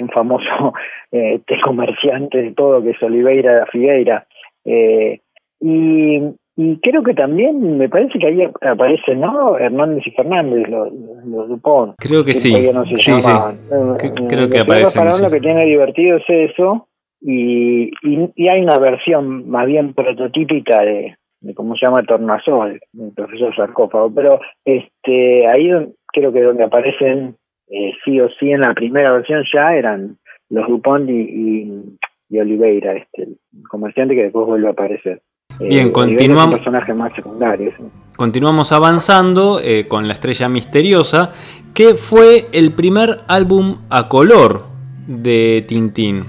un famoso eh, comerciante de todo, que es Oliveira Figueira. Eh, y y creo que también, me parece que ahí aparecen, ¿no? Hernández y Fernández, los, los Dupont. Creo que, sí. sí, sí. Eh, creo que aparecen. Lo que tiene divertido es eso. Y, y, hay una versión más bien prototípica de, de cómo se llama Tornasol, el profesor Sarcófago. Pero este ahí creo que donde aparecen eh, sí o sí en la primera versión ya eran los Dupont y, y, Oliveira, este, el comerciante que después vuelve a aparecer. Bien, eh, continuamos. más Continuamos avanzando eh, con La Estrella Misteriosa, que fue el primer álbum a color de Tintín,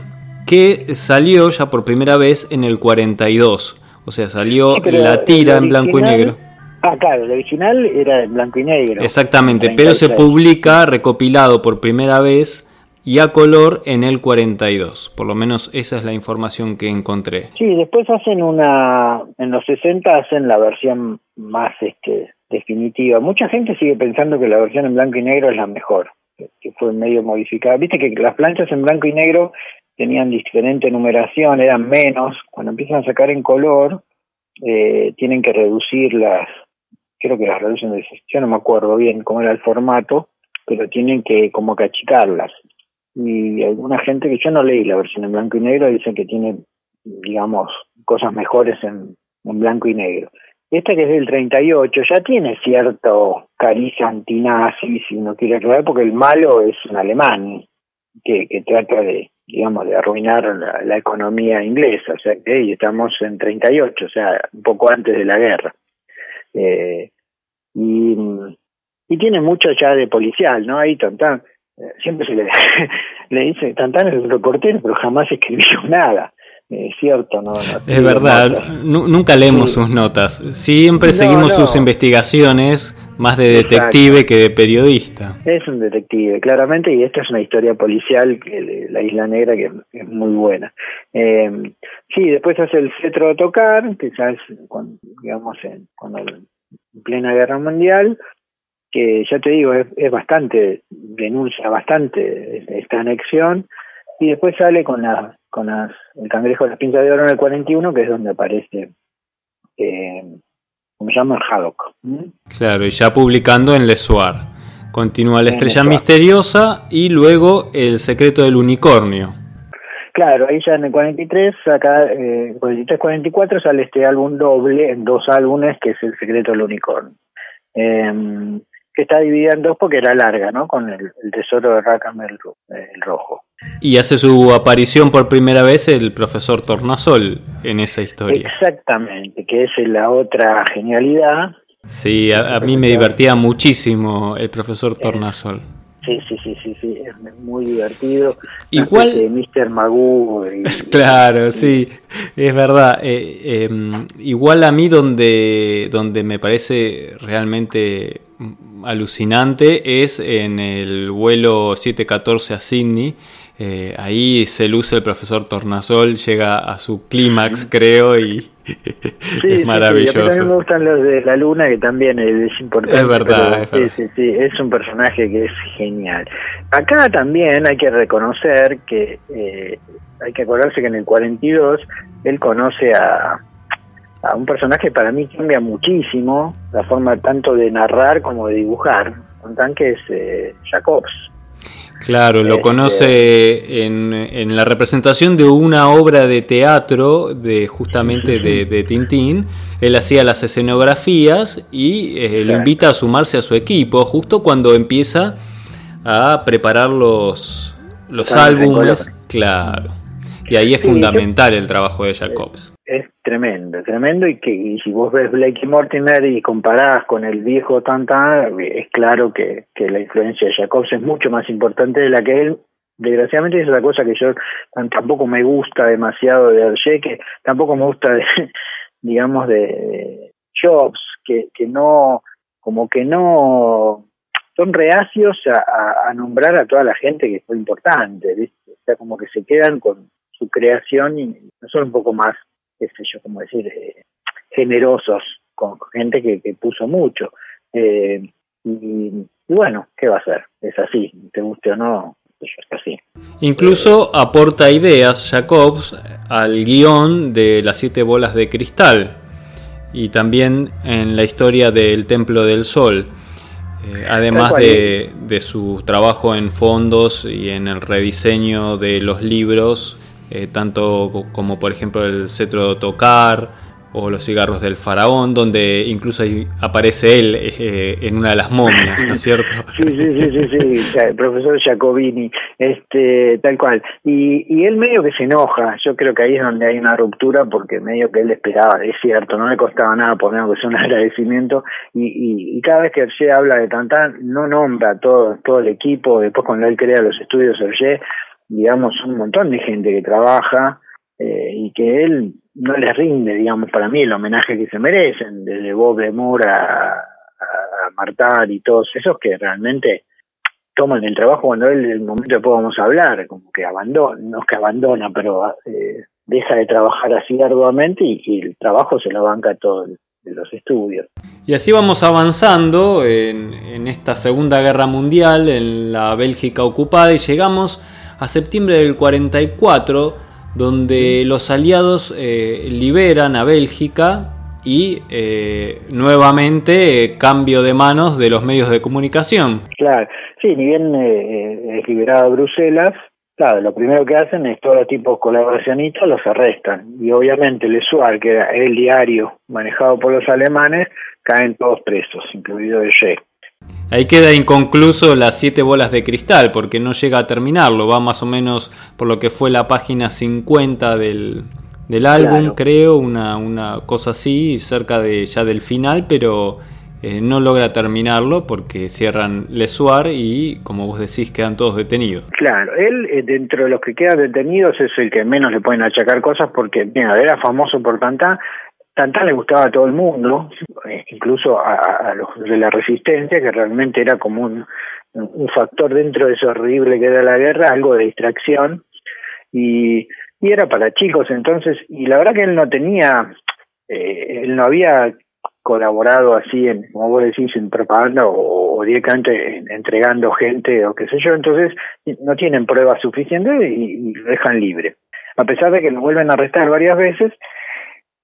que salió ya por primera vez en el 42. O sea, salió la tira en blanco y negro. Ah, claro, el original era en blanco y negro. Exactamente, pero se publica recopilado por primera vez y a color en el 42. Por lo menos esa es la información que encontré. Sí, después hacen una, en los 60 hacen la versión más este, definitiva. Mucha gente sigue pensando que la versión en blanco y negro es la mejor, que fue medio modificada. Viste que las planchas en blanco y negro tenían diferente numeración, eran menos. Cuando empiezan a sacar en color, eh, tienen que reducir las, creo que las reducen de yo no me acuerdo bien cómo era el formato, pero tienen que como que achicarlas y alguna gente que yo no leí la versión en blanco y negro dice que tiene, digamos, cosas mejores en, en blanco y negro. Esta que es del 38 ya tiene cierto cariz antinazi, si no quiere aclarar, porque el malo es un alemán que, que trata de, digamos, de arruinar la, economía inglesa, o sea, que estamos en 38, o sea, un poco antes de la guerra. Eh, y, y tiene mucho ya de policial, ¿no? Ahí, eh, siempre se le, le dice, Tantán es reportero, pero jamás escribió nada. Es cierto, no, es verdad, nunca leemos sus notas, siempre seguimos sus investigaciones, más de detective que de periodista. Es un detective, claramente, y esta es una historia policial, que la Isla Negra, que es muy buena. Eh, sí, después hace el cetro de tocar, que ya es, cuando, digamos, en, cuando, en plena guerra mundial, que ya te digo, es, es bastante, denuncia bastante esta anexión, y después sale con la con las, el cangrejo de las pinzas de oro en el 41, que es donde aparece, eh, como se llama, Haddock. Claro, y ya publicando en Lesuar. Continúa La Estrella Misteriosa y luego El Secreto del Unicornio. Claro, ahí ya en el 43, acá, eh, 43-44 sale este álbum doble en dos álbumes, que es El Secreto del Unicornio. Eh, que está dividida en dos porque era larga, ¿no? Con el, tesoro de Rackham el, rojo. Y hace su aparición por primera vez el profesor Tornasol en esa historia. Exactamente, que es la otra genialidad. Sí, a, mí me divertía muchísimo el profesor Tornasol. Sí, sí, sí, sí, sí, es muy divertido. Igual. Mr. Magoo. claro, sí, es verdad. Eh, em, igual a mí donde, donde me parece realmente alucinante es en el vuelo 714 a Sydney. Eh, ahí se luce el profesor Tornasol, llega a su clímax, creo, y es maravilloso. Sí, a mí me gustan los de la luna, que también es importante. Es verdad, es Sí, sí, es un personaje que es genial. Acá también hay que reconocer que eh, hay que acordarse que en el 42 él conoce a, a un personaje para mí cambia muchísimo la forma tanto de narrar como de dibujar. Un tanque es eh, Jacobs. Claro, lo este, conoce en, en, la representación de una obra de teatro de justamente de, de, Tintín. Él hacía las escenografías y eh, lo invita a sumarse a su equipo justo cuando empieza a preparar los, los álbumes. Claro. Y ahí es fundamental el trabajo de Jacobs. Es tremendo, tremendo y que y si vos ves Blake Mortimer y comparás con el viejo Tanta, es claro que, que la influencia de Jacobs es mucho más importante de la que él desgraciadamente es la cosa que yo tampoco me gusta demasiado de Hergé, que tampoco me gusta de, digamos de, Jobs, que, que no, como que no son reacios a, a, nombrar a toda la gente que fue importante, ¿viste? o sea como que se quedan con su creación y no son un poco más qué sé yo, como decir, eh, generosos con gente que, puso mucho. Eh, y, bueno, ¿qué va a ser? Es así, te guste o no, es así. Incluso aporta ideas Jacobs al guion de las siete bolas de cristal y también en la historia del Templo del Sol. Eh, además de, de, su trabajo en fondos y en el rediseño de los libros eh, tanto como por ejemplo el cetro de tocar o los cigarros del faraón, donde incluso aparece él eh, en una de las momias, ¿no es cierto? Sí, sí, sí, sí, sí, el profesor Jacobini, este, tal cual. Y, y él medio que se enoja, yo creo que ahí es donde hay una ruptura, porque medio que él esperaba, es cierto, no le costaba nada poner que sea un agradecimiento, y, y, cada vez que Hergé habla de Tantán, no nombra todo, todo el equipo, después cuando él crea los estudios Hergé, digamos, un montón de gente que trabaja eh, y que él no les rinde, digamos, para mí el homenaje que se merecen, desde Bob de Moore a, a, Martar y todos esos que realmente toman el trabajo cuando él, el momento después vamos hablar, como que abandona, no es que abandona, pero eh, deja de trabajar así arduamente y, el trabajo se lo banca todo de los estudios. Y así vamos avanzando en, en esta Segunda Guerra Mundial, en la Bélgica ocupada, y llegamos a septiembre del 44, donde los aliados eh, liberan a Bélgica y eh, nuevamente eh, cambio de manos de los medios de comunicación. Claro, sí, ni bien es liberado Bruselas, claro, lo primero que hacen es todos los tipos colaboracionistas los arrestan y obviamente el ESUAR, que era el diario manejado por los alemanes, caen todos presos, incluido el Che. Ahí queda inconcluso las siete bolas de cristal porque no llega a terminarlo, va más o menos por lo que fue la página 50 del, del álbum, creo, una, una cosa así, cerca de ya del final, pero eh, no logra terminarlo porque cierran Lesuar y, como vos decís, quedan todos detenidos. Claro, él eh, dentro de los que quedan detenidos es el que menos le pueden achacar cosas porque, mira, era famoso por tanta Tantán le gustaba a todo el mundo, eh, incluso a, los de la resistencia, que realmente era como un, un factor dentro de eso horrible que era la guerra, algo de distracción, y, y era para chicos entonces, y la verdad que él no tenía, eh, él no había colaborado así, en, como vos decís, en propaganda o, directamente entregando gente o qué sé yo, entonces no tienen pruebas suficientes y, y lo dejan libre. A pesar de que lo vuelven a arrestar varias veces,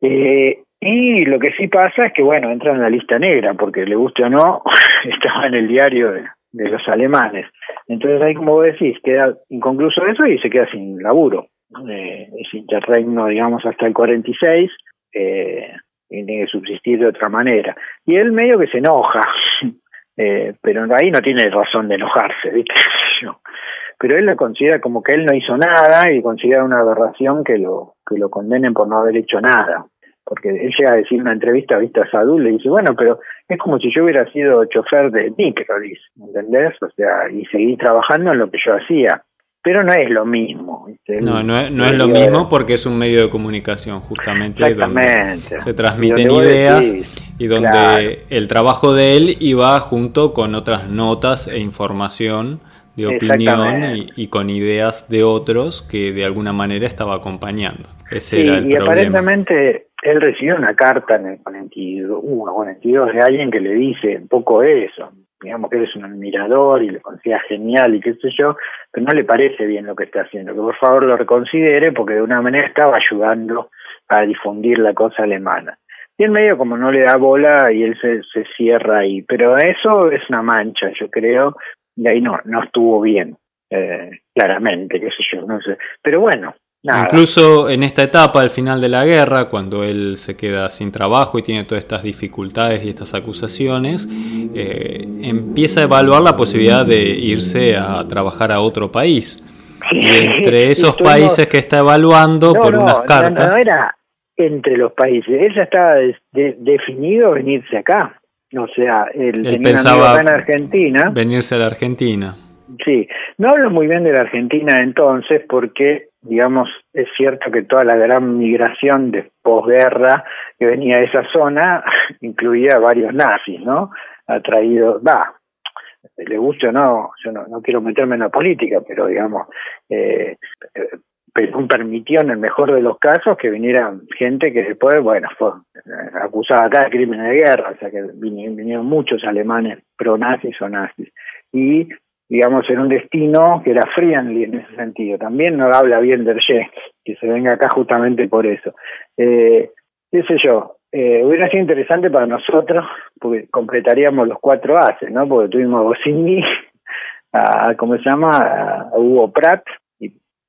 eh, y lo que sí pasa es que, bueno, entra en la lista negra, porque le guste o no, estaba en el diario de, los alemanes. Entonces ahí, como vos decís, queda inconcluso eso y se queda sin laburo. Eh, es interregno, digamos, hasta el 46, eh, y tiene que subsistir de otra manera. Y él medio que se enoja, eh, pero ahí no tiene razón de enojarse, ¿viste? pero él lo considera como que él no hizo nada y considera una aberración que lo que lo condenen por no haber hecho nada porque él llega a decir en una entrevista a Vista Sadul, le dice, bueno, pero es como si yo hubiera sido chofer de micro, dice, ¿entendés? O sea, y seguí trabajando en lo que yo hacía. Pero no es lo mismo. no, no es, no es lo mismo porque es un medio de comunicación, justamente, donde se transmiten ideas y donde el trabajo de él iba junto con otras notas e información de opinión y, con ideas de otros que de alguna manera estaba acompañando. Ese era el y aparentemente él recibió una carta en el 41 o 42 de alguien que le dice un poco eso, digamos que él es un admirador y le considera genial y qué sé yo, pero no le parece bien lo que está haciendo, que por favor lo reconsidere porque de una manera estaba ayudando a difundir la cosa alemana. Y en medio como no le da bola y él se, se cierra ahí, pero eso es una mancha, yo creo, y ahí no, no estuvo bien, eh, claramente, qué sé yo, no sé. Pero bueno, Incluso en esta etapa, al final de la guerra, cuando él se queda sin trabajo y tiene todas estas dificultades y estas acusaciones, eh, empieza a evaluar la posibilidad de irse a trabajar a otro país. Y entre esos países que está evaluando por unas cartas... No, era entre los países, él ya estaba definido venirse acá. O sea, él, él pensaba en Argentina. Venirse a la Argentina. Sí, no hablo muy bien de la Argentina entonces porque, digamos, es cierto que toda la gran migración de posguerra que venía de esa zona incluía varios nazis, ¿no? Ha traído, va, le guste o no, yo no, no quiero meterme en la política, pero digamos, eh, permitió en el mejor de los casos que viniera gente que después, bueno, fue eh, acusada acá de crímenes de guerra, o sea que vinieron muchos alemanes pro-nazis o nazis. Y digamos, en un destino que era friendly en ese sentido. También no habla bien Ye, que se venga acá justamente por eso. Eh, qué yo, eh, hubiera sido interesante para nosotros, porque completaríamos los cuatro haces, ¿no? Porque tuvimos a Bosini, a, ¿cómo se llama? A, Hugo Pratt,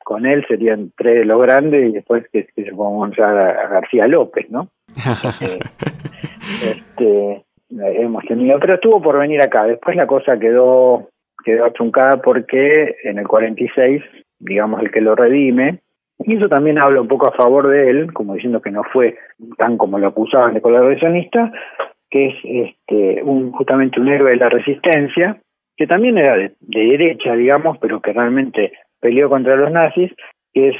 con él serían tres de los grandes, y después que, se pongan a, García López, ¿no? Eh, este, hemos tenido, pero estuvo por venir acá. Después la cosa quedó quedó truncada porque en el 46, digamos, el que lo redime, y eso también habla un poco a favor de él, como diciendo que no fue tan como lo acusaban de colaboracionista, que es este, un, justamente un héroe de la resistencia, que también era de, derecha, digamos, pero que realmente peleó contra los nazis, que es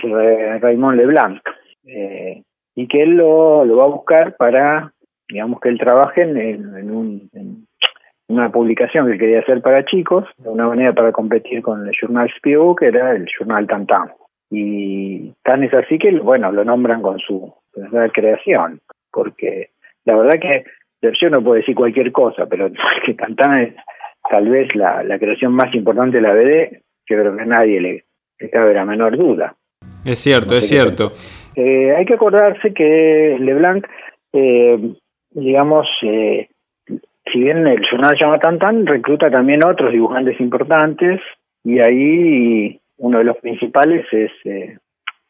Raymond Leblanc, eh, y que él lo, lo va a buscar para, digamos, que él trabaje en, en un, una publicación que quería hacer para chicos, de una manera para competir con el Journal Spiegel, que era el Journal Tantan. Y tan es así que, bueno, lo nombran con su creación, porque la verdad que yo no puedo decir cualquier cosa, pero que Tantan es tal vez la, la creación más importante de la BD, que creo que nadie le, cabe la menor duda. Es cierto, es cierto. Eh, hay que acordarse que Leblanc, eh, digamos, eh, si bien el journal llama Tantan, recluta también otros dibujantes importantes y ahí uno de los principales es eh,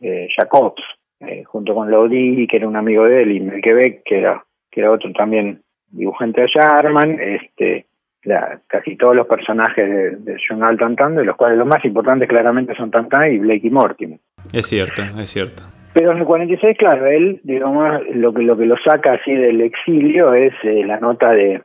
eh Jacobs, eh, junto con Lodi, que era un amigo de él, y Melkebeck, que era, que era otro también dibujante de Jarman, este, la, casi todos los personajes del de journal Tantan, de los cuales los más importantes claramente son Tantan y Blake y Mortimer. Es cierto, es cierto. Pero en el 46, claro, él, digamos, lo que, lo que lo saca así del exilio es eh, la nota de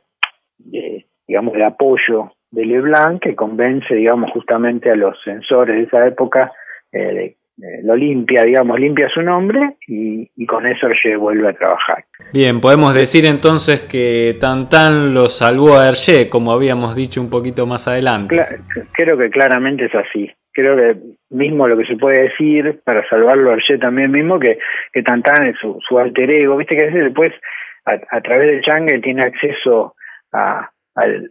digamos, de apoyo de Leblanc que convence, digamos, justamente a los censores de esa época eh, lo limpia, digamos, limpia su nombre y, con eso Hergé vuelve a trabajar. Bien, podemos decir entonces que Tantan lo salvó a Hergé, como habíamos dicho un poquito más adelante. creo que claramente es así. Creo que mismo lo que se puede decir para salvarlo a Hergé también mismo, que, que Tantan es su, alter ego, viste que después a, través del Chang'e tiene acceso a, al,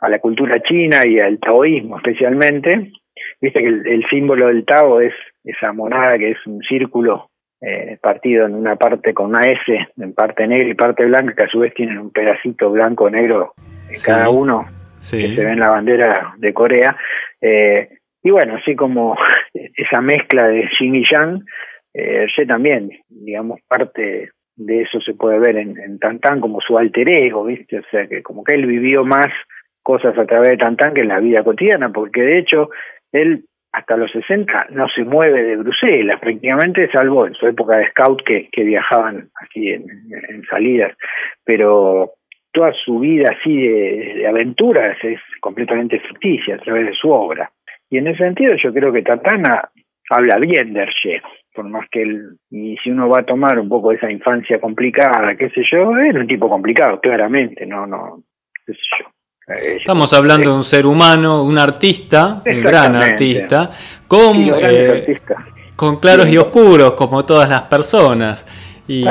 a la cultura china y al taoísmo especialmente, Viste que el, símbolo del Tao es esa monada que es un círculo eh, partido en una parte con una S, en parte negra y parte blanca, que a su vez tienen un pedacito blanco-negro en cada uno, que se ve en la bandera de Corea. Eh, y bueno, así como esa mezcla de Yin y Yang, eh, también, digamos, parte de eso se puede ver en, en Tantan como su alter ego, ¿viste? O sea, que como que él vivió más cosas a través de Tantan que en la vida cotidiana, porque de hecho él hasta los 60 no se mueve de Bruselas prácticamente, salvo en su época de scout que, viajaban así en, salidas, pero toda su vida así de, aventuras es completamente ficticia a través de su obra. Y en ese sentido yo creo que Tatana habla bien de Hergé, por más que él, y si uno va a tomar un poco esa infancia complicada, qué sé yo, era un tipo complicado, claramente, no, no, qué sé yo. Estamos hablando de un ser humano, un artista, un gran artista, con, eh, con claros y oscuros, como todas las personas. Y,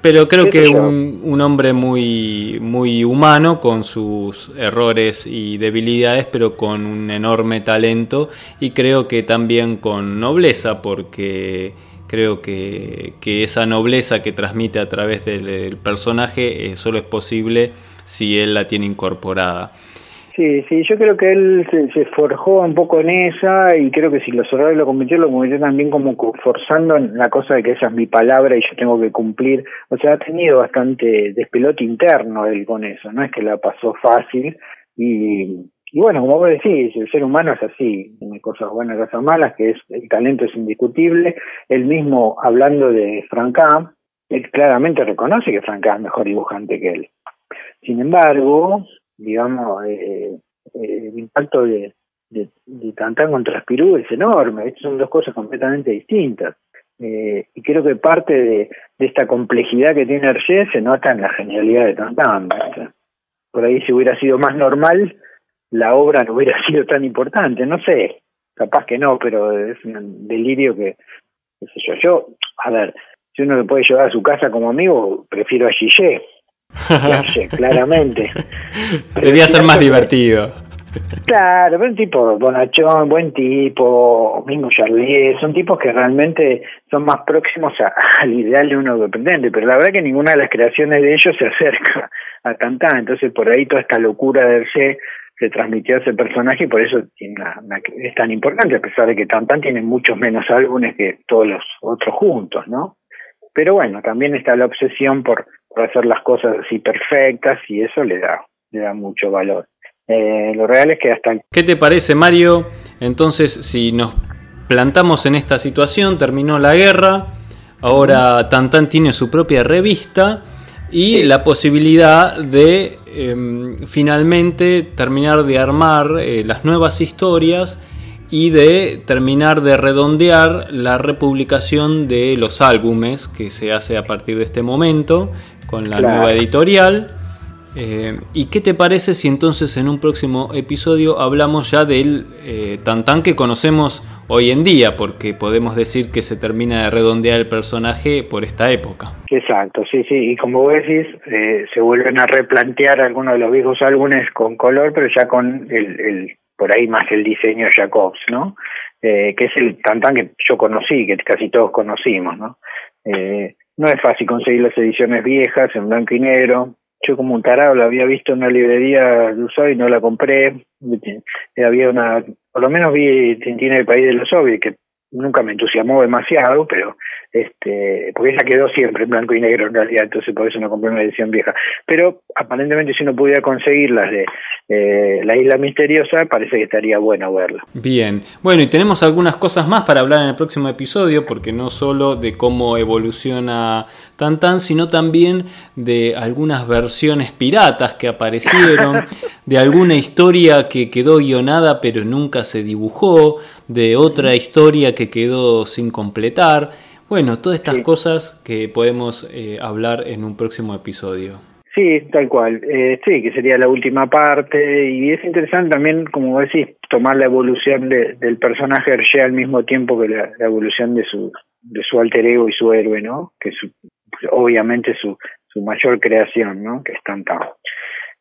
pero creo que un, un, hombre muy, muy humano, con sus errores y debilidades, pero con un enorme talento y creo que también con nobleza, porque creo que, que esa nobleza que transmite a través del, personaje eh, solo es posible si él la tiene incorporada. Sí, sí, yo creo que él se, forjó un poco en esa y creo que si los horarios lo convirtió, lo convirtió también como forzando en la cosa de que esa es mi palabra y yo tengo que cumplir. O sea, ha tenido bastante despelote interno él con eso, no es que la pasó fácil y, y bueno, como vos decís, el ser humano es así, tiene cosas buenas, cosas malas, que es el talento es indiscutible. Él mismo, hablando de Franca, él claramente reconoce que Franca es mejor dibujante que él. Sin embargo, digamos, eh, eh, el impacto de, de, Tantán contra Spirú es enorme. Estas son dos cosas completamente distintas. Eh, y creo que parte de, de, esta complejidad que tiene Hergé se nota en la genialidad de Tantán. Por ahí si hubiera sido más normal, la obra no hubiera sido tan importante. No sé, capaz que no, pero es un delirio que, sé yo. A ver, si uno le puede llevar a su casa como amigo, prefiero a Gillet claramente. Debía ser más divertido. Claro, pero un tipo bonachón, buen tipo, mismo Charlier, son tipos que realmente son más próximos al ideal de uno que pretende, pero la verdad que ninguna de las creaciones de ellos se acerca a Tantán, entonces por ahí toda esta locura del C se transmitió a ese personaje y por eso es tan importante, a pesar de que Tantán tiene muchos menos álbumes que todos los otros juntos, ¿no? Pero bueno, también está la obsesión por por hacer las cosas así perfectas y eso le da, le da mucho valor. Eh, lo real es que hasta... ¿Qué te parece Mario? Entonces, si nos plantamos en esta situación, terminó la guerra, ahora Tantan tiene su propia revista y la posibilidad de em, finalmente terminar de armar eh, las nuevas historias y de terminar de redondear la republicación de los álbumes que se hace a partir de este momento con la nueva editorial. Eh, ¿Y qué te parece si entonces en un próximo episodio hablamos ya del eh, Tantán que conocemos hoy en día? Porque podemos decir que se termina de redondear el personaje por esta época. Exacto, sí, sí. Y como vos decís, eh, se vuelven a replantear algunos de los viejos álbumes con color, pero ya con el, el por ahí más el diseño Jacobs, ¿no? Eh, que es el Tantán que yo conocí, que casi todos conocimos, ¿no? Eh, no es fácil conseguir las ediciones viejas en blanco y negro. Yo como un tarado la había visto en una librería de Ushuaia y no la compré. Había una, por lo menos vi Tintín el país de los soviets, que nunca me entusiasmó demasiado, pero este porque ella quedó siempre en blanco y negro en realidad, entonces por eso no compré una edición vieja. Pero aparentemente si uno pudiera conseguir las de eh, La Isla Misteriosa, parece que estaría bueno verla. Bien, bueno, y tenemos algunas cosas más para hablar en el próximo episodio, porque no solo de cómo evoluciona Tantan, sino también de algunas versiones piratas que aparecieron, de alguna historia que quedó guionada pero nunca se dibujó, de otra historia que quedó sin completar. Bueno, todas estas cosas que podemos eh, hablar en un próximo episodio. Sí, tal cual. Eh, sí, que sería la última parte. Y es interesante también, como decís, tomar la evolución del personaje Hergé al mismo tiempo que la, evolución de su, de su alter ego y su héroe, ¿no? Que su, obviamente su, su mayor creación, ¿no? Que es Tantan.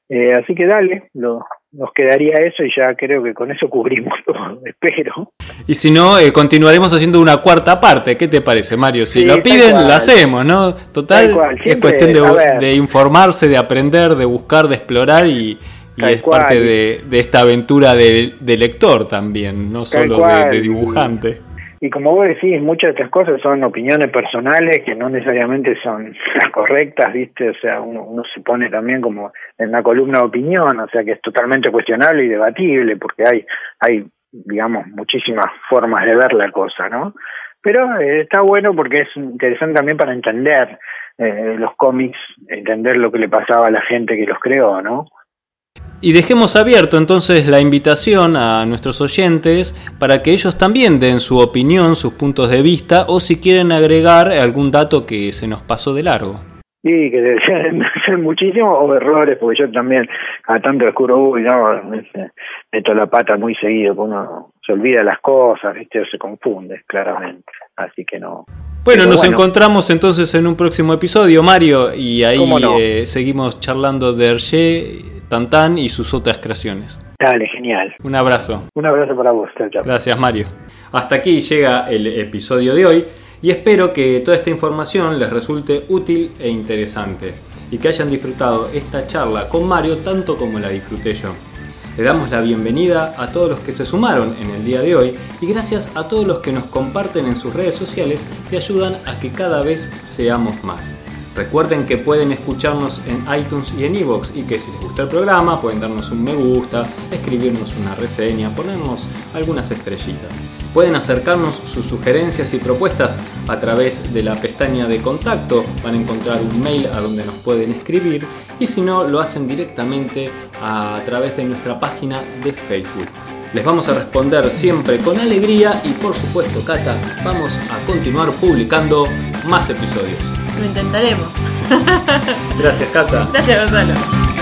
Eh, así que dale, lo, nos quedaría eso y ya creo que con eso cubrimos todo, espero. Y si no, eh, continuaremos haciendo una cuarta parte, ¿qué te parece, Mario? Si lo piden, lo hacemos, ¿no? Total, es cuestión de, informarse, de aprender, de buscar, de explorar y, es parte de, esta aventura de, lector también, no solo de dibujante. Y como vos decís, muchas de estas cosas son opiniones personales que no necesariamente son las correctas, ¿viste? O sea, uno, se pone también como en la columna de opinión, o sea, que es totalmente cuestionable y debatible, porque hay, hay digamos, muchísimas formas de ver la cosa, ¿no? Pero eh, está bueno porque es interesante también para entender eh, los cómics, entender lo que le pasaba a la gente que los creó, ¿no? Y dejemos abierto entonces la invitación a nuestros oyentes para que ellos también den su opinión, sus puntos de vista o si quieren agregar algún dato que se nos pasó de largo. Sí, que debe ser muchísimos errores, porque yo también a tanto descubro, uy, no, meto la pata muy seguido, porque uno se olvida las cosas, ¿viste? o se confunde, claramente. Así que no. Bueno, nos encontramos entonces en un próximo episodio, Mario, y ahí eh, seguimos charlando de Hergé Tantán y sus otras creaciones. Dale, genial. Un abrazo. Un abrazo para vos. Gracias, Mario. Hasta aquí llega el episodio de hoy y espero que toda esta información les resulte útil e interesante y que hayan disfrutado esta charla con Mario tanto como la disfruté yo. Le damos la bienvenida a todos los que se sumaron en el día de hoy y gracias a todos los que nos comparten en sus redes sociales y ayudan a que cada vez seamos más. Recuerden que pueden escucharnos en iTunes y en iVoox y que si les gusta el programa pueden darnos un me gusta, escribirnos una reseña, ponernos algunas estrellitas. Pueden acercarnos sus sugerencias y propuestas a través de la pestaña de contacto, van a encontrar un mail a donde nos pueden escribir y si no lo hacen directamente a través de nuestra página de Facebook. Les vamos a responder siempre con alegría y por supuesto, Cata, vamos a continuar publicando más episodios. Lo intentaremos. Gracias, Cata. Gracias, Gonzalo.